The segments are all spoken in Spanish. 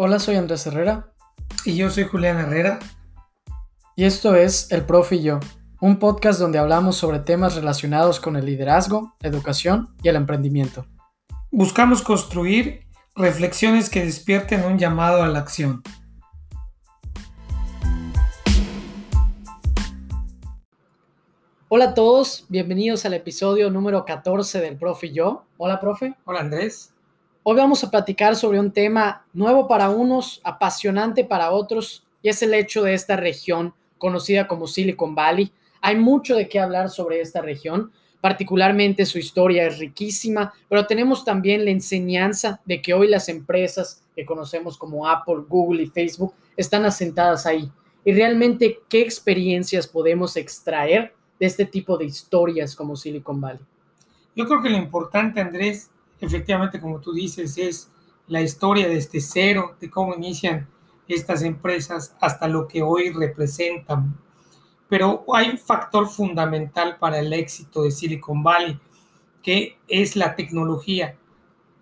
Hola, soy Andrés Herrera. Y yo soy Julián Herrera. Y esto es El Profe y yo, un podcast donde hablamos sobre temas relacionados con el liderazgo, educación y el emprendimiento. Buscamos construir reflexiones que despierten un llamado a la acción. Hola a todos, bienvenidos al episodio número 14 del Profe y yo. Hola, profe. Hola, Andrés. Hoy vamos a platicar sobre un tema nuevo para unos, apasionante para otros, y es el hecho de esta región conocida como Silicon Valley. Hay mucho de qué hablar sobre esta región, particularmente su historia es riquísima, pero tenemos también la enseñanza de que hoy las empresas que conocemos como Apple, Google y Facebook están asentadas ahí. Y realmente, ¿qué experiencias podemos extraer de este tipo de historias como Silicon Valley? Yo creo que lo importante, Andrés, efectivamente, como tú dices, es la historia desde cero, de cómo inician estas empresas hasta lo que hoy representan. Pero hay un factor fundamental para el éxito de Silicon Valley, que es la tecnología.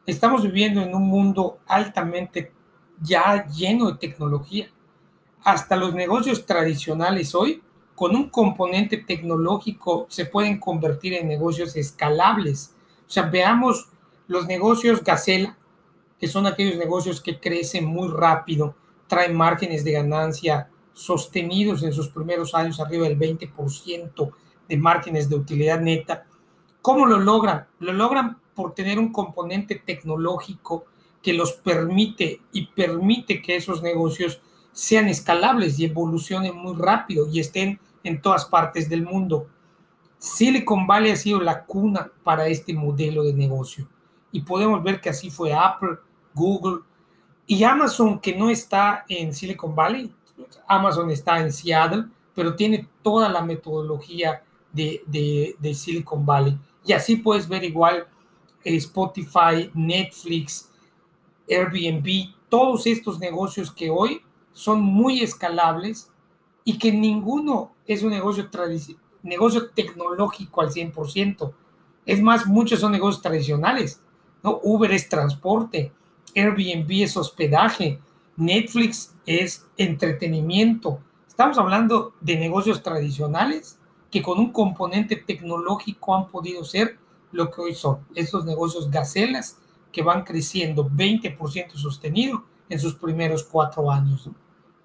Estamos viviendo en un mundo altamente ya lleno de tecnología. Hasta los negocios tradicionales hoy, con un componente tecnológico, se pueden convertir en negocios escalables. O sea, veamos los negocios Gacela, que son aquellos negocios que crecen muy rápido, traen márgenes de ganancia sostenidos en sus primeros años arriba del 20% de márgenes de utilidad neta. ¿Cómo lo logran? Lo logran por tener un componente tecnológico que los permite y permite que esos negocios sean escalables y evolucionen muy rápido y estén en todas partes del mundo. Silicon Valley ha sido la cuna para este modelo de negocio y podemos ver que así fue Apple, Google y Amazon, que no está en Silicon Valley, Amazon está en Seattle, pero tiene toda la metodología de, Silicon Valley. Y así puedes ver igual eh, Spotify, Netflix, Airbnb, todos estos negocios que hoy son muy escalables y que ninguno es un negocio, negocio tecnológico al 100%. Es más, muchos son negocios tradicionales Uber es transporte, Airbnb es hospedaje, Netflix es entretenimiento. Estamos hablando de negocios tradicionales que con un componente tecnológico han podido ser lo que hoy son. Esos negocios gacelas que van creciendo 20% sostenido en sus primeros cuatro años.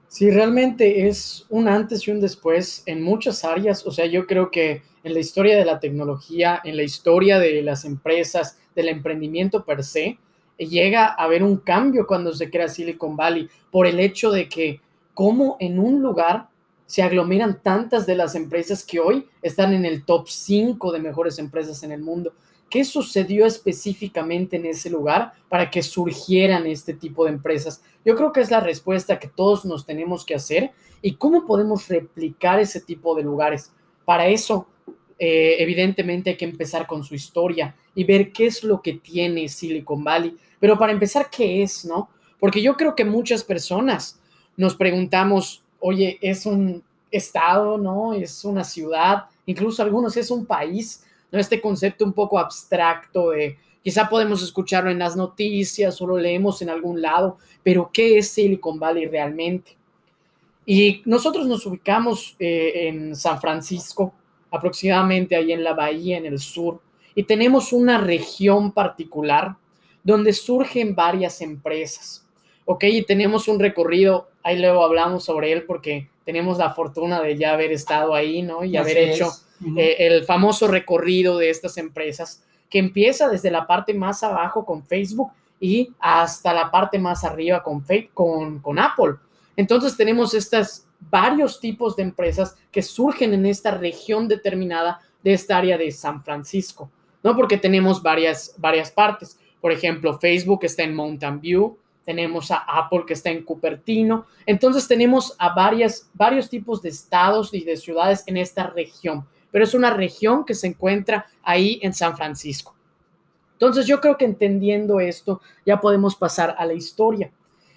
Sí, realmente es un antes y un después en muchas áreas. O sea, yo creo que en la historia de la tecnología, en la historia de las empresas, del emprendimiento per se, llega a haber un cambio cuando se crea Silicon Valley por el hecho de que como en un lugar se aglomeran tantas de las empresas que hoy están en el top 5 de mejores empresas en el mundo. ¿Qué sucedió específicamente en ese lugar para que surgieran este tipo de empresas? Yo creo que es la respuesta que todos nos tenemos que hacer y cómo podemos replicar ese tipo de lugares. Para eso, eh, evidentemente hay que empezar con su historia y ver qué es lo que tiene Silicon Valley. Pero para empezar, ¿qué es, no? Porque yo creo que muchas personas nos preguntamos, oye, es un estado, ¿no? Es una ciudad, incluso algunos es un país ¿no? Este concepto un poco abstracto de quizá podemos escucharlo en las noticias o lo leemos en algún lado, pero ¿qué es Silicon Valley realmente? Y nosotros nos ubicamos eh, en San Francisco, aproximadamente ahí en la bahía, en el sur, y tenemos una región particular donde surgen varias empresas. Ok, y tenemos un recorrido, ahí luego hablamos sobre él porque tenemos la fortuna de ya haber estado ahí, ¿no? Y haber hecho eh, el famoso recorrido de estas empresas que empieza desde la parte más abajo con Facebook y hasta la parte más arriba con, con, con Apple. Entonces tenemos estos varios tipos de empresas que surgen en esta región determinada de esta área de San Francisco, ¿no? Porque tenemos varias, varias partes. Por ejemplo, Facebook está en Mountain View, tenemos a Apple que está en Cupertino. Entonces tenemos a varias, varios tipos de estados y de ciudades en esta región pero es una región que se encuentra ahí en San Francisco. Entonces yo creo que entendiendo esto ya podemos pasar a la historia.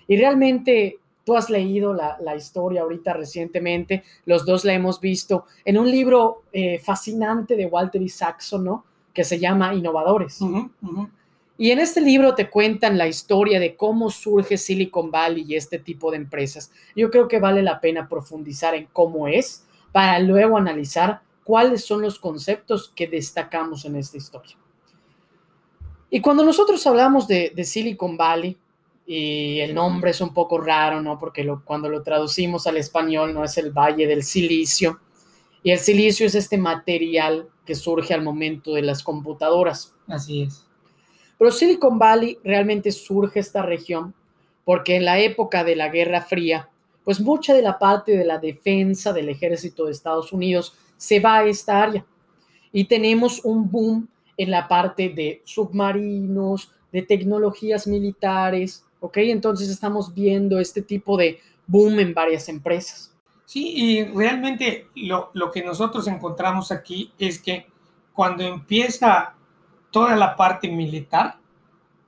Y realmente tú has leído la, historia ahorita recientemente, los dos la hemos visto en un libro eh, fascinante de Walter Isaacson, ¿no? Que se llama Innovadores. Y en este libro te cuentan la historia de cómo surge Silicon Valley y este tipo de empresas. Yo creo que vale la pena profundizar en cómo es para luego analizar cuáles son los conceptos que destacamos en esta historia. Y cuando nosotros hablamos de, Silicon Valley, y el nombre es un poco raro, ¿no? Porque cuando lo traducimos al español no es el Valle del Silicio, y el silicio es este material que surge al momento de las computadoras. Así es. Pero Silicon Valley realmente surge esta región porque en la época de la Guerra Fría, pues mucha de la parte de la defensa del ejército de Estados Unidos se va a esta área. Y tenemos un boom en la parte de submarinos, de tecnologías militares, ¿ok? Entonces estamos viendo este tipo de boom en varias empresas. Sí, y realmente lo, lo que nosotros encontramos aquí es que cuando empieza toda la parte militar,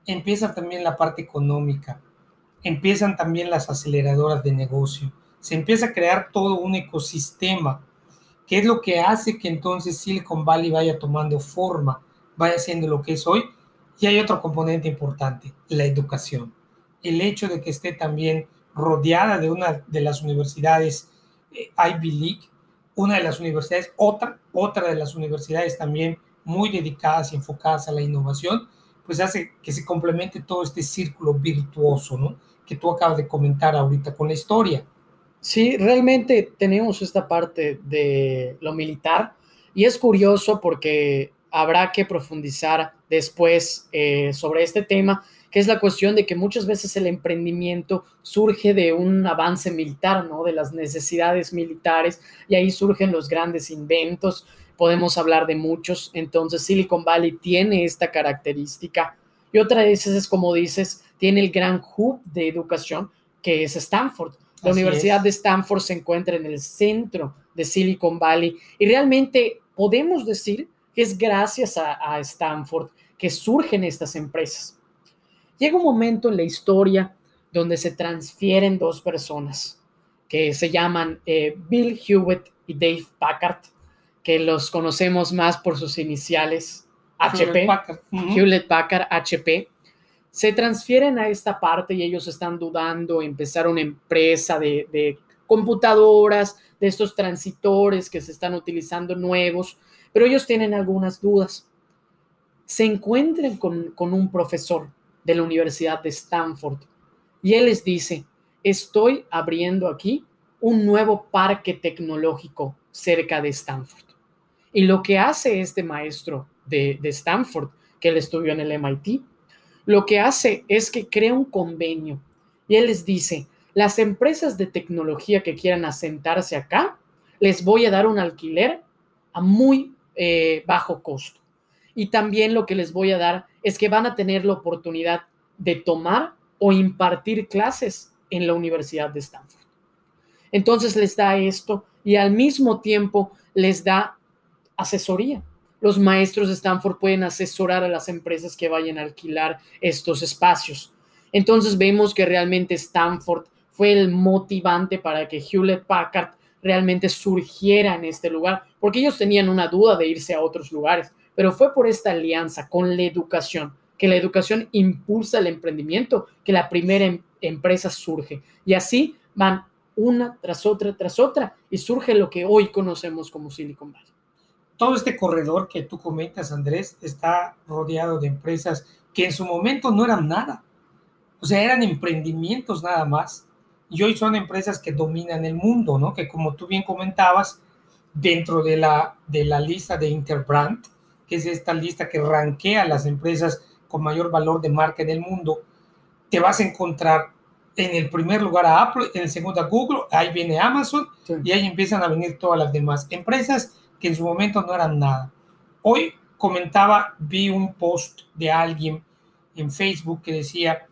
empieza también la parte económica, empiezan también las aceleradoras de negocio, se empieza a crear todo un ecosistema, que es lo que hace que entonces Silicon Valley vaya tomando forma, vaya siendo lo que es hoy. Y hay otro componente importante, la educación. El hecho de que esté también rodeada de una de las universidades eh, Ivy League, una de las universidades, otra, otra de las universidades también muy dedicadas y enfocadas a la innovación, pues hace que se complemente todo este círculo virtuoso, ¿no? Que tú acabas de comentar ahorita con la historia. Sí, realmente tenemos esta parte de lo militar y es curioso porque habrá que profundizar después eh, sobre este tema, que es la cuestión de que muchas veces el emprendimiento surge de un avance militar, ¿no? De las necesidades militares y ahí surgen los grandes inventos. Podemos hablar de muchos. Entonces Silicon Valley tiene esta característica. Y otra de esas es, como dices, tiene el gran hub de educación que es Stanford. La Universidad de Stanford se encuentra en el centro de Silicon Valley y realmente podemos decir que es gracias a, a Stanford que surgen estas empresas. Llega un momento en la historia donde se transfieren dos personas que se llaman eh, Bill Hewitt y Dave Packard, que los conocemos más por sus iniciales HP, Hewlett Packard, HP. Se transfieren a esta parte y ellos están dudando empezar una empresa de, de computadoras, de estos transitores que se están utilizando nuevos, pero ellos tienen algunas dudas. Se encuentran con, con un profesor de la Universidad de Stanford. Y él les dice, estoy abriendo aquí un nuevo parque tecnológico cerca de Stanford. Y lo que hace este maestro de, de Stanford, que él estudió en el MIT, lo que hace es que crea un convenio y él les dice, las empresas de tecnología que quieran asentarse acá, les voy a dar un alquiler a muy eh, bajo costo. Y también lo que les voy a dar es que van a tener la oportunidad de tomar o impartir clases en la Universidad de Stanford. Entonces les da esto y al mismo tiempo les da asesoría. Los maestros de Stanford pueden asesorar a las empresas que vayan a alquilar estos espacios. Entonces vemos que realmente Stanford fue el motivante para que Hewlett Packard realmente surgiera en este lugar, porque ellos tenían una duda de irse a otros lugares pero fue por esta alianza con la educación, que la educación impulsa el emprendimiento, que la primera em-, empresa surge. Y así van una tras otra, tras otra, y surge lo que hoy conocemos como Silicon Valley. Todo este corredor que tú comentas, Andrés, está rodeado de empresas que en su momento no eran nada. O sea, eran emprendimientos nada más. Y hoy son empresas que dominan el mundo, ¿no? Que como tú bien comentabas, dentro de la, de la lista de Interbrand, que es esta lista que rankea las empresas con mayor valor de marca en el mundo, te vas a encontrar en el primer lugar a Apple, en el segundo a Google, ahí viene Amazon y ahí empiezan a venir todas las demás empresas que en su momento no eran nada. Hoy comentaba, vi un post de alguien en Facebook que decía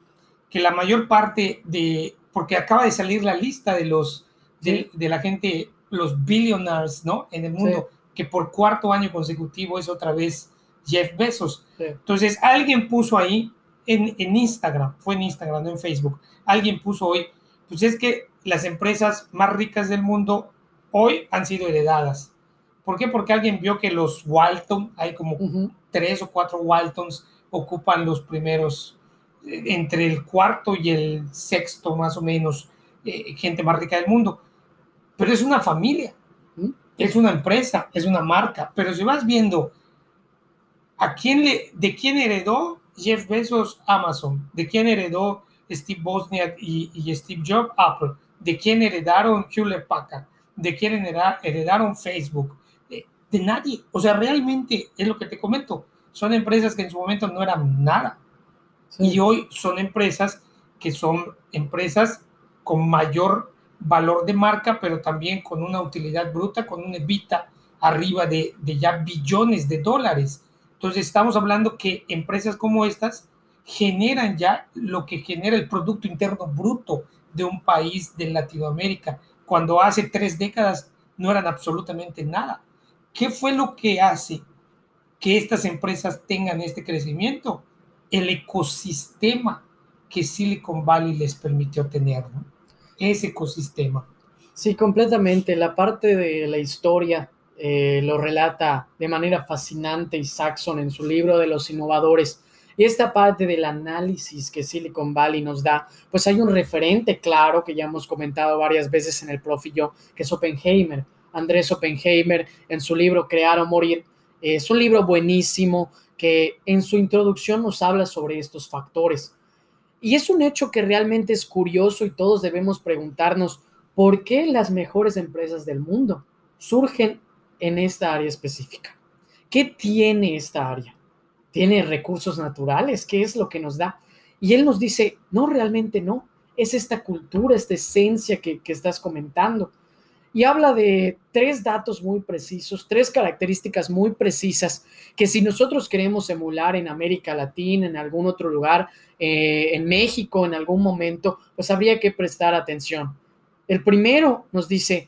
que la mayor parte de, porque acaba de salir la lista de los, de, la gente, los billionaires, ¿no? En el mundo, que por cuarto año consecutivo es otra vez Jeff Bezos. Entonces, alguien puso ahí en, en, Instagram, fue en Instagram, no en Facebook, alguien puso hoy, pues es que las empresas más ricas del mundo hoy han sido heredadas. ¿Por qué? Porque alguien vio que los Walton, hay como tres o cuatro Waltons, ocupan los primeros, eh, entre el cuarto y el sexto más o menos, eh, gente más rica del mundo. Pero es una familia, es una empresa, es una marca. Pero si vas viendo a quién le, de quién heredó Jeff Bezos Amazon, de quién heredó Steve Bosniak y, y Steve Jobs Apple, de quién heredaron Hewlett Packard, de quién heredaron Facebook, de, de, nadie. O sea, realmente es lo que te comento. Son empresas que en su momento no eran nada. Y hoy son empresas que son empresas con mayor valor de marca, pero también con una utilidad bruta, con una evita arriba de, de ya billones de dólares. Entonces estamos hablando que empresas como estas generan ya lo que genera el Producto Interno Bruto de un país de Latinoamérica, cuando hace tres décadas no eran absolutamente nada. ¿Qué fue lo que hace que estas empresas tengan este crecimiento? El ecosistema que Silicon Valley les permitió tener, ¿no? Ese ecosistema. Sí, completamente. La parte de la historia eh, lo relata de manera fascinante Saxon en su libro de los innovadores. Y esta parte del análisis que Silicon Valley nos da, pues hay un referente claro que ya hemos comentado varias veces en el profe yo, que es Oppenheimer. Andrés Oppenheimer en su libro Crear o Morir. es un libro buenísimo que en su introducción nos habla sobre estos factores. Y es un hecho que realmente es curioso y todos debemos preguntarnos por qué las mejores empresas del mundo surgen en esta área específica. ¿Qué tiene esta área? ¿Tiene recursos naturales? ¿Qué es lo que nos da? Y él nos dice, no, realmente no. Es esta cultura, esta esencia que, que estás comentando. Y habla de tres datos muy precisos, tres características muy precisas que si nosotros queremos emular en América Latina, en algún otro lugar, eh, en México, en algún momento, pues habría que prestar atención. El primero nos dice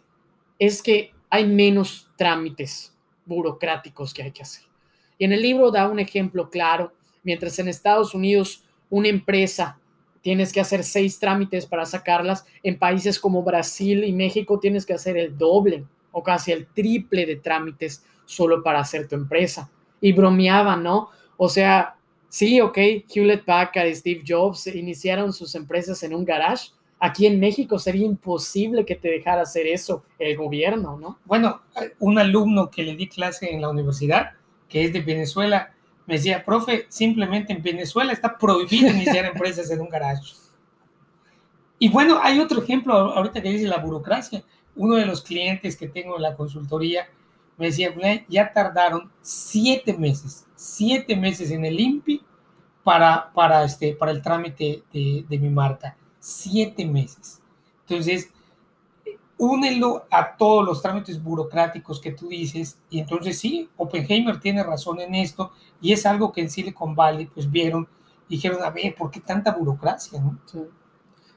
es que hay menos trámites burocráticos que hay que hacer. Y en el libro da un ejemplo claro, mientras en Estados Unidos una empresa tienes que hacer seis trámites para sacarlas, en países como Brasil y México tienes que hacer el doble o casi el triple de trámites solo para hacer tu empresa. Y bromeaba, ¿no? O sea, sí, ok, Hewlett Packard y Steve Jobs iniciaron sus empresas en un garage, Aquí en México sería imposible que te dejara hacer eso el gobierno, ¿no? Bueno, un alumno que le di clase en la universidad, que es de Venezuela, me decía, profe, simplemente en Venezuela está prohibido iniciar empresas en un garage. Y bueno, hay otro ejemplo ahorita que dice la burocracia. Uno de los clientes que tengo en la consultoría me decía, ya tardaron siete meses, siete meses en el INPI para, para, este, para el trámite de, de mi marca siete meses. Entonces, únelo a todos los trámites burocráticos que tú dices y entonces sí, Oppenheimer tiene razón en esto y es algo que en Silicon Valley pues vieron y dijeron, a ver, ¿por qué tanta burocracia? ¿no?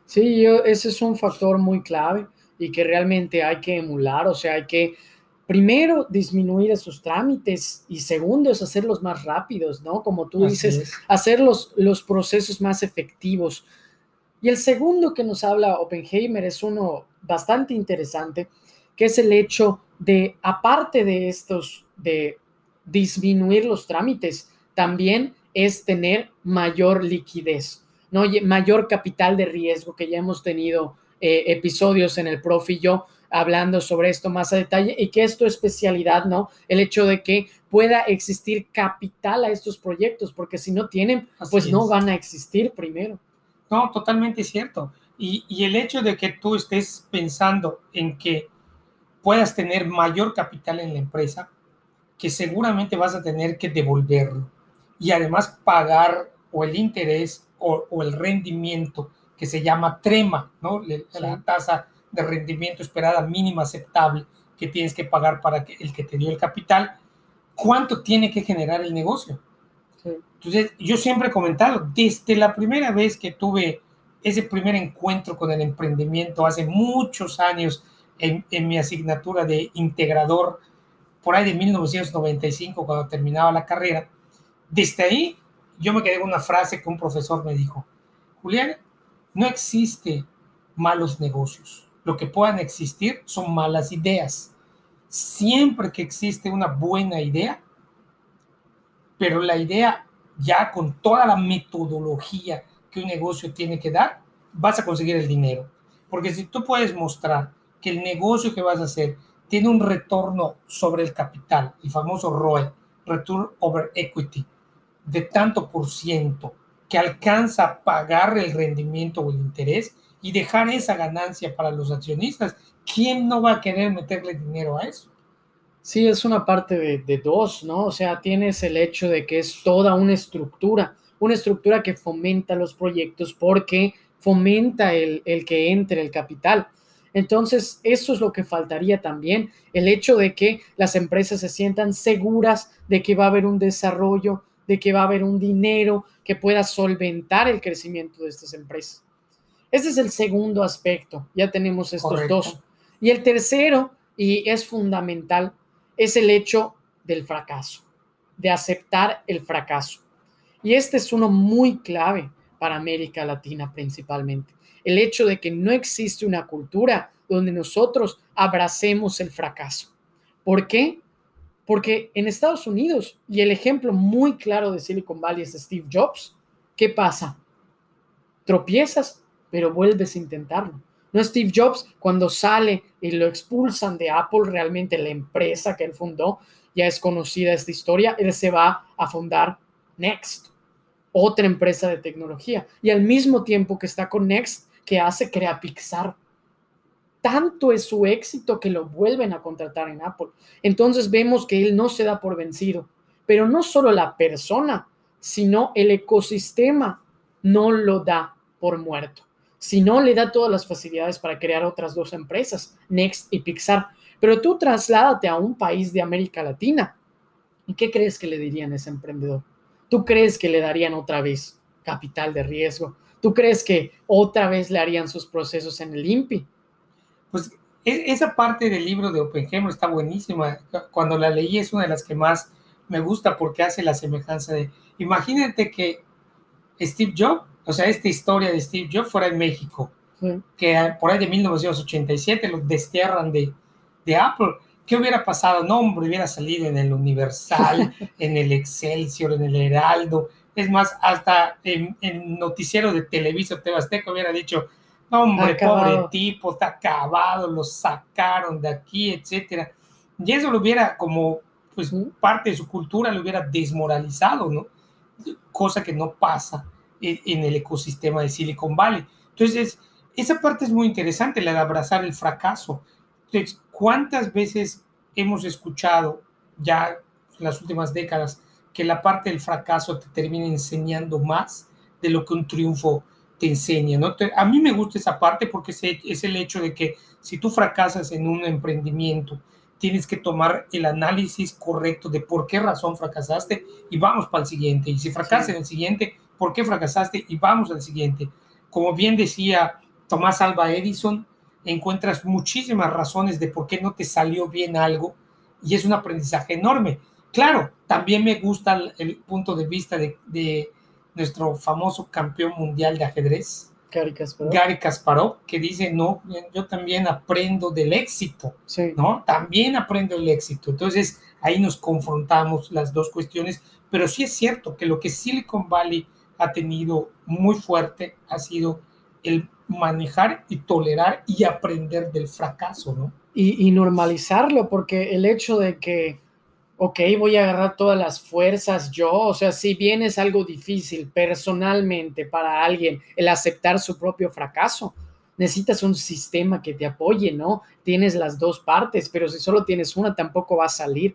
Sí, ese es un factor muy clave y que realmente hay que emular, o sea, hay que primero disminuir esos trámites y segundo es hacerlos más rápidos, ¿no? Como tú dices, hacer los, los procesos más efectivos y el segundo que nos habla Oppenheimer es uno bastante interesante, que es el hecho de, aparte de estos, de disminuir los trámites, también es tener mayor liquidez, ¿no? mayor capital de riesgo, que ya hemos tenido eh, episodios en el profe y yo hablando sobre esto más a detalle y que es tu especialidad, ¿no? El hecho de que pueda existir capital a estos proyectos, porque si no tienen, pues no van a existir primero. No, totalmente cierto. Y, el hecho de que tú estés pensando en que puedas tener mayor capital en la empresa, que seguramente vas a tener que devolverlo y además pagar o el interés o, el rendimiento que se llama trema, ¿no? La, tasa de rendimiento esperada mínima aceptable que tienes que pagar para que el que te dio el capital, ¿cuánto tiene que generar el negocio? Entonces, yo siempre he comentado, desde la primera vez que tuve ese primer encuentro con el emprendimiento hace muchos años en, mi asignatura de integrador, por ahí de 1995, cuando terminaba la carrera, desde ahí yo me quedé con una frase que un profesor me dijo, Julián, no existe malos negocios, lo que puedan existir son malas ideas. Siempre que existe una buena idea, pero la idea ya con toda la metodología que un negocio tiene que dar, vas a conseguir el dinero. Porque si tú puedes mostrar que el negocio que vas a hacer tiene un retorno sobre el capital, el famoso ROE, Return Over Equity, de tanto por ciento, que alcanza a pagar el rendimiento o el interés y dejar esa ganancia para los accionistas, ¿quién no va a querer meterle dinero a eso? Sí, es una parte de, dos, ¿no? O sea, tienes el hecho de que es toda una estructura, una estructura que fomenta los proyectos porque fomenta el, el que entre el capital. Entonces, eso es lo que faltaría también, el hecho de que las empresas se sientan seguras de que va a haber un desarrollo, de que va a haber un dinero que pueda solventar el crecimiento de estas empresas. Ese es el segundo aspecto, ya tenemos estos dos. Y el tercero, y es fundamental, es el hecho del fracaso, de aceptar el fracaso. Y este es uno muy clave para América Latina principalmente el hecho de que no existe una cultura donde nosotros abracemos el fracaso. ¿Por qué? Porque en Estados Unidos, y el ejemplo muy claro de Silicon Valley es Steve Jobs, ¿qué pasa? Tropiezas, pero vuelves a intentarlo. No Steve Jobs cuando sale y lo expulsan de Apple, realmente la empresa que él fundó, ya es conocida esta historia, él se va a fundar Next, otra empresa de tecnología. Y al mismo tiempo que está con Next, que hace crea Pixar. Tanto es su éxito que lo vuelven a contratar en Apple. Entonces vemos que él no se da por vencido, pero no solo la persona, sino el ecosistema no lo da por muerto, sino le da todas las facilidades para crear otras dos empresas, Next y Pixar. Pero tú trasládate a un país de América Latina. ¿Y qué crees que le dirían a ese emprendedor? ¿Tú crees que le darían otra vez capital de riesgo? ¿Tú crees que otra vez le harían sus procesos en el INPI? Pues e, esa parte del libro de Oppenheimer está buenísima. Cuando la leí es una de las que más me gusta porque hace la semejanza de, imagínate que Steve Jobs, o sea, esta historia de Steve Jobs fuera en México, que por ahí de 1987 lo destierran de, de Apple. ¿Qué hubiera pasado? No, hombre, hubiera salido en el Universal, en el Excelsior, en el Heraldo, es más, hasta en, noticiero de Televisa Tebasteca hubiera dicho, hombre, pobre tipo, está acabado, lo sacaron de aquí, etcétera. Y eso lo hubiera como, pues, parte de su cultura, lo hubiera desmoralizado, ¿no? Cosa que no pasa en, el ecosistema de Silicon Valley. Entonces, esa parte es muy interesante, la de abrazar el fracaso. Entonces, ¿cuántas veces hemos escuchado ya en las últimas décadas que la parte del fracaso te termina enseñando más de lo que un triunfo te enseña, ¿no? a mí me gusta esa parte porque es el hecho de que si tú fracasas en un emprendimiento, tienes que tomar el análisis correcto de por qué razón fracasaste y vamos para el siguiente. Y si fracasas en el siguiente, ¿por qué fracasaste? Y vamos al siguiente. Como bien decía Tomás Alba Edison, encuentras muchísimas razones de por qué no te salió bien algo y es un aprendizaje enorme. Claro, también me gusta el, punto de vista de, nuestro famoso campeón mundial de ajedrez, Gary Kasparov. que dice, no, yo también aprendo del éxito, ¿no? También aprendo del éxito. Entonces, ahí nos confrontamos las dos cuestiones, pero sí es cierto que lo que Silicon Valley ha tenido muy fuerte ha sido el manejar y tolerar y aprender del fracaso, y normalizarlo, porque el hecho de que ok, voy a agarrar todas las fuerzas yo, o sea, si bien es algo difícil personalmente para alguien el aceptar su propio fracaso, necesitas un sistema que te apoye, ¿no? Tienes las dos partes, pero si solo tienes una, tampoco va a salir.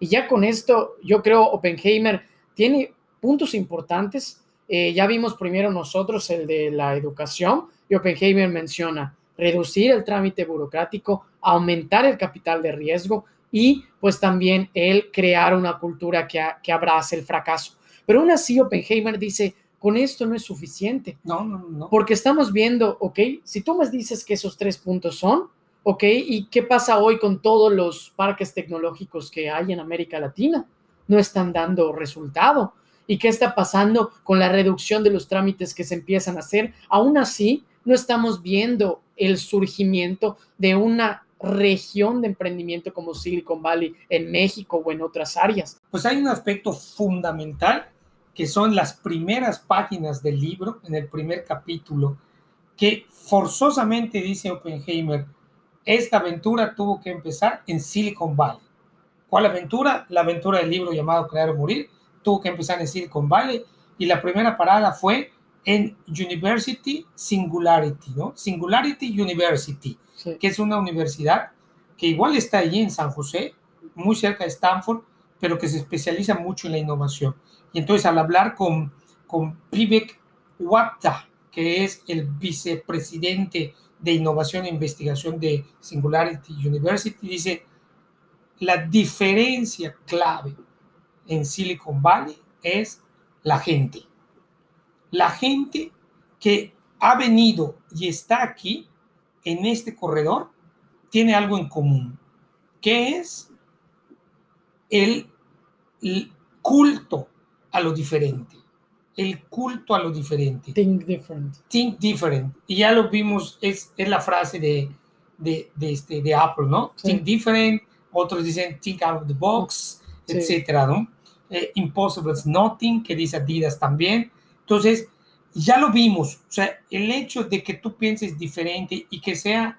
Y ya con esto, yo creo Oppenheimer tiene puntos importantes. Eh, ya vimos primero nosotros el de la educación y Oppenheimer menciona reducir el trámite burocrático, aumentar el capital de riesgo, y pues también el crear una cultura que, que abrace el fracaso. Pero aún así Oppenheimer dice, con esto no es suficiente. No, no, no. Porque estamos viendo, ok, si tú me dices que esos tres puntos son, ok, ¿y qué pasa hoy con todos los parques tecnológicos que hay en América Latina? No están dando resultado. ¿Y qué está pasando con la reducción de los trámites que se empiezan a hacer? Aún así, no estamos viendo el surgimiento de una región de emprendimiento como Silicon Valley en México o en otras áreas? Pues hay un aspecto fundamental que son las primeras páginas del libro, en el primer capítulo, que forzosamente dice Oppenheimer, esta aventura tuvo que empezar en Silicon Valley. ¿Cuál aventura? La aventura del libro llamado Crear o Morir tuvo que empezar en Silicon Valley y la primera parada fue en University Singularity, ¿no? Singularity University, que es una universidad que igual está allí en San José, muy cerca de Stanford, pero que se especializa mucho en la innovación. Y entonces al hablar con, con Vivek Wapta, que es el vicepresidente de innovación e investigación de Singularity University, dice, la diferencia clave en Silicon Valley es la gente. La gente que ha venido y está aquí en este corredor tiene algo en común, que es el, culto a lo diferente. El culto a lo diferente. Think different. Think different. Y ya lo vimos, es, es la frase de, de, este, de Apple, ¿no? Think different. Otros dicen think out of the box, etcétera, ¿no? Eh, impossible nothing, que dice Adidas también. Entonces, ya lo vimos. O sea, el hecho de que tú pienses diferente y que sea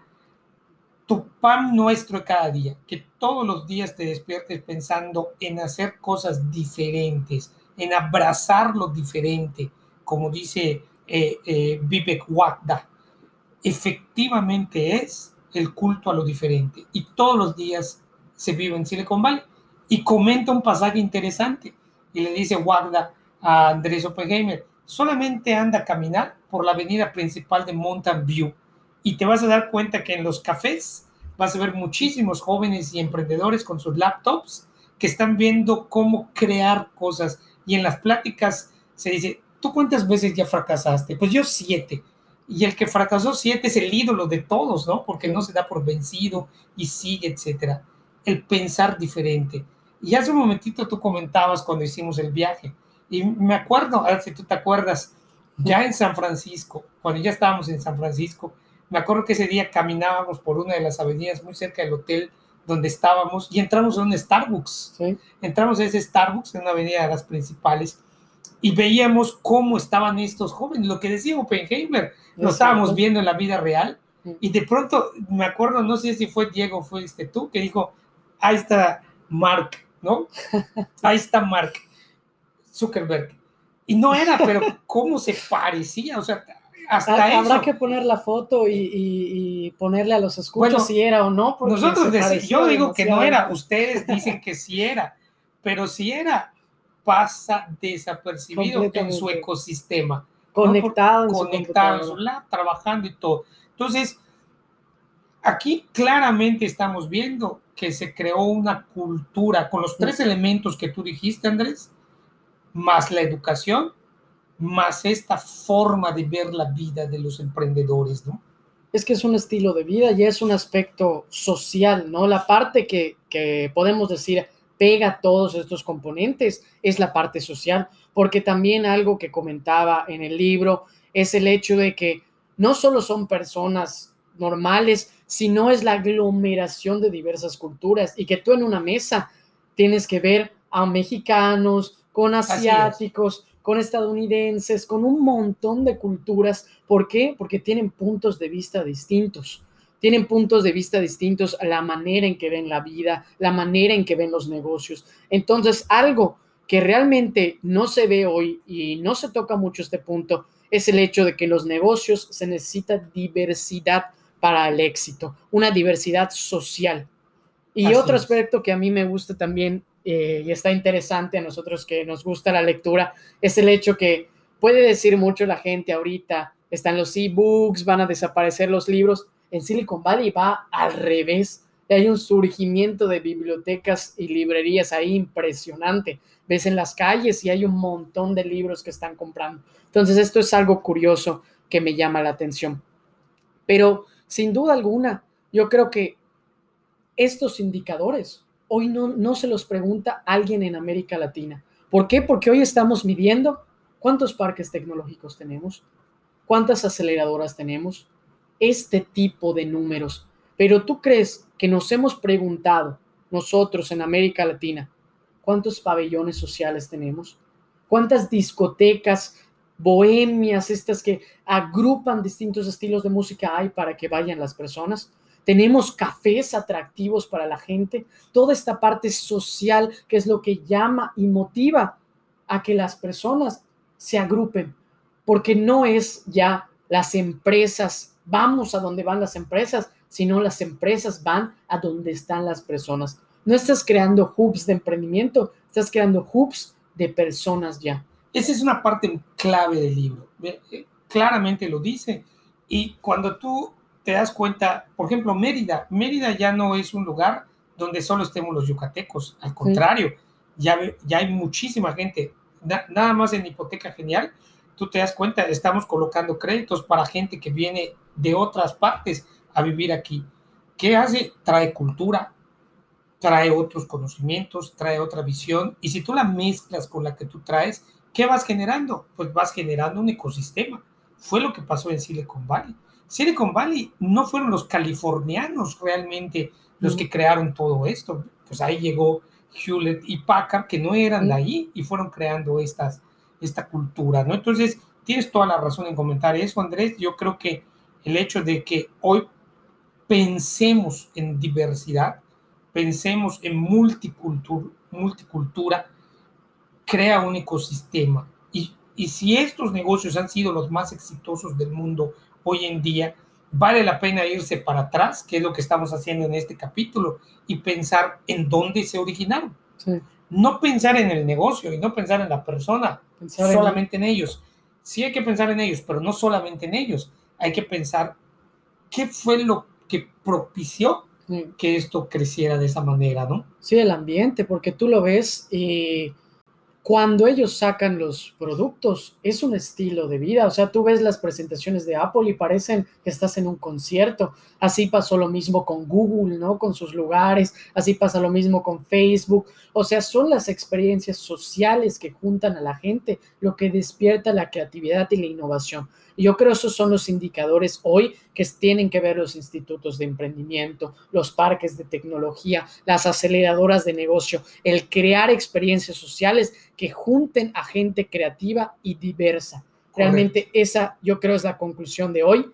tu pan nuestro cada día, que todos los días te despiertes pensando en hacer cosas diferentes, en abrazar lo diferente, como dice eh, eh, Vivek Wagda, efectivamente es el culto a lo diferente. Y todos los días se vive en Silicon Valley. Y comenta un pasaje interesante y le dice Wagda a Andrés Oppenheimer, solamente anda a caminar por la avenida principal de Mountain View y te vas a dar cuenta que en los cafés vas a ver muchísimos jóvenes y emprendedores con sus laptops que están viendo cómo crear cosas. Y en las pláticas se dice, ¿tú cuántas veces ya fracasaste? Pues yo siete. Y el que fracasó siete es el ídolo de todos, ¿no? Porque no se da por vencido y sigue, etcétera. El pensar diferente. Y hace un momentito tú comentabas cuando hicimos el viaje. Y me acuerdo, a ver si tú te acuerdas, ya en San Francisco, cuando ya estábamos en San Francisco, me acuerdo que ese día caminábamos por una de las avenidas muy cerca del hotel donde estábamos y entramos a un Starbucks. Entramos a ese Starbucks en una avenida de las principales y veíamos cómo estaban estos jóvenes, lo que decía Oppenheimer, lo estábamos viendo en la vida real y de pronto me acuerdo, no sé si fue Diego fuiste tú, que dijo, ahí está Mark, ¿no? Ahí está Mark Zuckerberg. Y no era, pero cómo se parecía, o sea, hasta Habrá que poner la foto y, ponerle a los escuchos si era o no. Nosotros yo digo que no era, ustedes dicen que sí era, pero si era, pasa desapercibido en su ecosistema. Conectado, conectado en su lab, trabajando y todo. Entonces, aquí claramente estamos viendo que se creó una cultura con los tres elementos que tú dijiste, Andrés, más la educación, más esta forma de ver la vida de los emprendedores, ¿no? Es que es un estilo de vida y es un aspecto social, ¿no? La parte que, que podemos decir pega todos estos componentes es la parte social, porque también algo que comentaba en el libro es el hecho de que no solo son personas normales, sino es la aglomeración de diversas culturas y que tú en una mesa tienes que ver a mexicanos con asiáticos, con estadounidenses, con un montón de culturas. ¿Por qué? Porque tienen puntos de vista distintos. Tienen puntos de vista distintos a la manera en que ven la vida, la manera en que ven los negocios. Entonces, algo que realmente no se ve hoy y no se toca mucho este punto es el hecho de que los negocios se necesita diversidad para el éxito, una diversidad social. Y otro aspecto que a mí me gusta también eh, y está interesante a nosotros que nos gusta la lectura, es el hecho que puede decir mucho la gente ahorita, están los e-books, van a desaparecer los libros, en Silicon Valley va al revés, hay un surgimiento de bibliotecas y librerías ahí impresionante. Ves en las calles y hay un montón de libros que están comprando. Entonces, esto es algo curioso que me llama la atención. Pero, sin duda alguna, yo creo que estos indicadores hoy no, no se los pregunta alguien en América Latina. ¿Por qué? Porque hoy estamos midiendo cuántos parques tecnológicos tenemos, cuántas aceleradoras tenemos, este tipo de números. Pero tú crees que nos hemos preguntado nosotros en América Latina cuántos pabellones sociales tenemos, cuántas discotecas bohemias, estas que agrupan distintos estilos de música hay para que vayan las personas. Tenemos cafés atractivos para la gente, toda esta parte social que es lo que llama y motiva a que las personas se agrupen, porque no es ya las empresas, vamos a donde van las empresas, sino las empresas van a donde están las personas. No estás creando hubs de emprendimiento, estás creando hubs de personas ya. Esa es una parte clave del libro. Eh, claramente lo dice. Y cuando tú te das cuenta, por ejemplo, Mérida, Mérida ya no es un lugar donde solo estemos los yucatecos, al contrario, ya, ya hay muchísima gente, nada más en Hipoteca Genial, tú te das cuenta, estamos colocando créditos para gente que viene de otras partes a vivir aquí. ¿Qué hace? Trae cultura, trae otros conocimientos, trae otra visión, y si tú la mezclas con la que tú traes, ¿qué vas generando? Pues vas generando un ecosistema. Fue lo que pasó en Silicon Valley. Silicon Valley no fueron los californianos realmente los que crearon todo esto. Pues ahí llegó Hewlett y Packard, que no eran de ahí y fueron creando estas, esta cultura, ¿no? Entonces, tienes toda la razón en comentar eso, Andrés. Yo creo que el hecho de que hoy pensemos en diversidad, pensemos en multicultura, multicultura crea un ecosistema. Y, y si estos negocios han sido los más exitosos del mundo hoy en día, vale la pena irse para atrás, que es lo que estamos haciendo en este capítulo, y pensar en dónde se originaron. No pensar en el negocio y no pensar en la persona, solamente en... ellos. Sí hay que pensar en ellos, pero no solamente en ellos. Hay que pensar qué fue lo que propició que esto creciera de esa manera, ¿no? Sí, el ambiente, porque tú lo ves y cuando ellos sacan los productos, es un estilo de vida. O sea, tú ves las presentaciones de Apple y parecen que estás en un concierto. Así pasó lo mismo con Google, ¿no? Con sus lugares. Así pasa lo mismo con Facebook. O sea, son las experiencias sociales que juntan a la gente lo que despierta la creatividad y la innovación. Yo creo que esos son los indicadores hoy que tienen que ver los institutos de emprendimiento, los parques de tecnología, las aceleradoras de negocio, el crear experiencias sociales que junten a gente creativa y diversa. Realmente esa yo creo es la conclusión de hoy.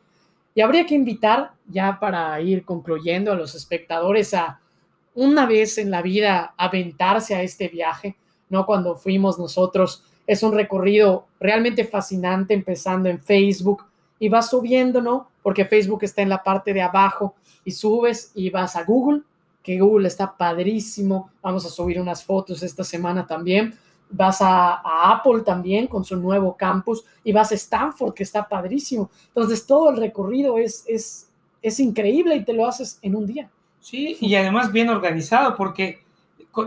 Y habría que invitar, ya para ir concluyendo, a los espectadores a una vez en la vida aventarse a este viaje, ¿no? Cuando fuimos nosotros es un recorrido realmente fascinante empezando en Facebook y vas subiendo, ¿no? Porque Facebook está en la parte de abajo y subes y vas a Google, que Google está padrísimo. Vamos a subir unas fotos esta semana también. Vas a, Apple también con su nuevo campus y vas a Stanford, que está padrísimo. Entonces todo el recorrido es, es, es increíble y te lo haces en un día. Sí, y además bien organizado porque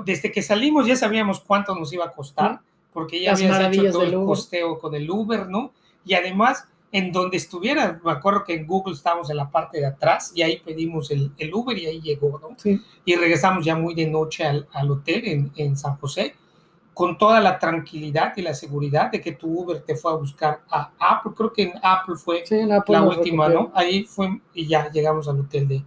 desde que salimos ya sabíamos cuánto nos iba a costar porque ya habías hecho todo el costeo con el Uber, ¿no? Y además, en donde estuviera, me acuerdo que en Google estábamos en la parte de atrás y ahí pedimos el, el Uber y ahí llegó, ¿no? Sí. Y regresamos ya muy de noche al, al hotel en, en, San José, con toda la tranquilidad y la seguridad de que tu Uber te fue a buscar a Apple, creo que en Apple fue la última, ¿no? Ahí fue y ya llegamos al hotel de,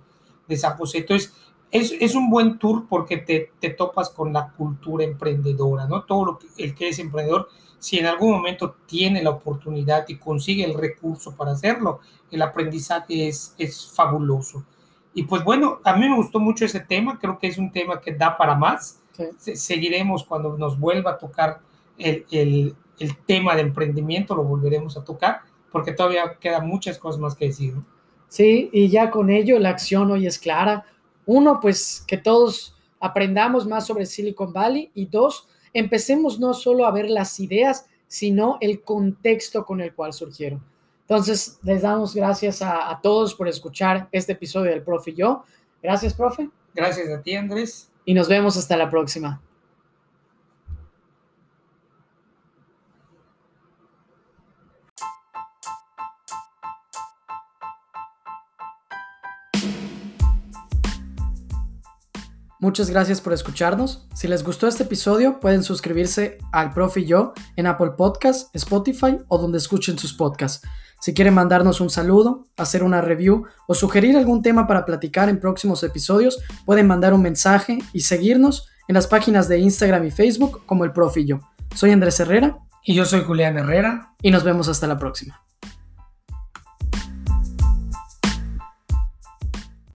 de San José. Entonces, es, es, un buen tour porque te, te, topas con la cultura emprendedora, ¿no? Todo lo que, el que es emprendedor, si en algún momento tiene la oportunidad y consigue el recurso para hacerlo, el aprendizaje es, es fabuloso. Y pues bueno, a mí me gustó mucho ese tema, creo que es un tema que da para más. Seguiremos cuando nos vuelva a tocar el, el, el, tema de emprendimiento, lo volveremos a tocar, porque todavía quedan muchas cosas más que decir. ¿no? Sí, y ya con ello la acción hoy es clara uno, pues que todos aprendamos más sobre Silicon Valley y dos, empecemos no solo a ver las ideas, sino el contexto con el cual surgieron. Entonces, les damos gracias a, a todos por escuchar este episodio del Profe y yo. Gracias, profe. Gracias a ti, Andrés. Y nos vemos hasta la próxima. Muchas gracias por escucharnos. Si les gustó este episodio, pueden suscribirse al Profe y yo en Apple Podcasts, Spotify o donde escuchen sus podcasts. Si quieren mandarnos un saludo, hacer una review o sugerir algún tema para platicar en próximos episodios, pueden mandar un mensaje y seguirnos en las páginas de Instagram y Facebook como el Profe y yo. Soy Andrés Herrera Y yo soy Julián Herrera. Y nos vemos hasta la próxima.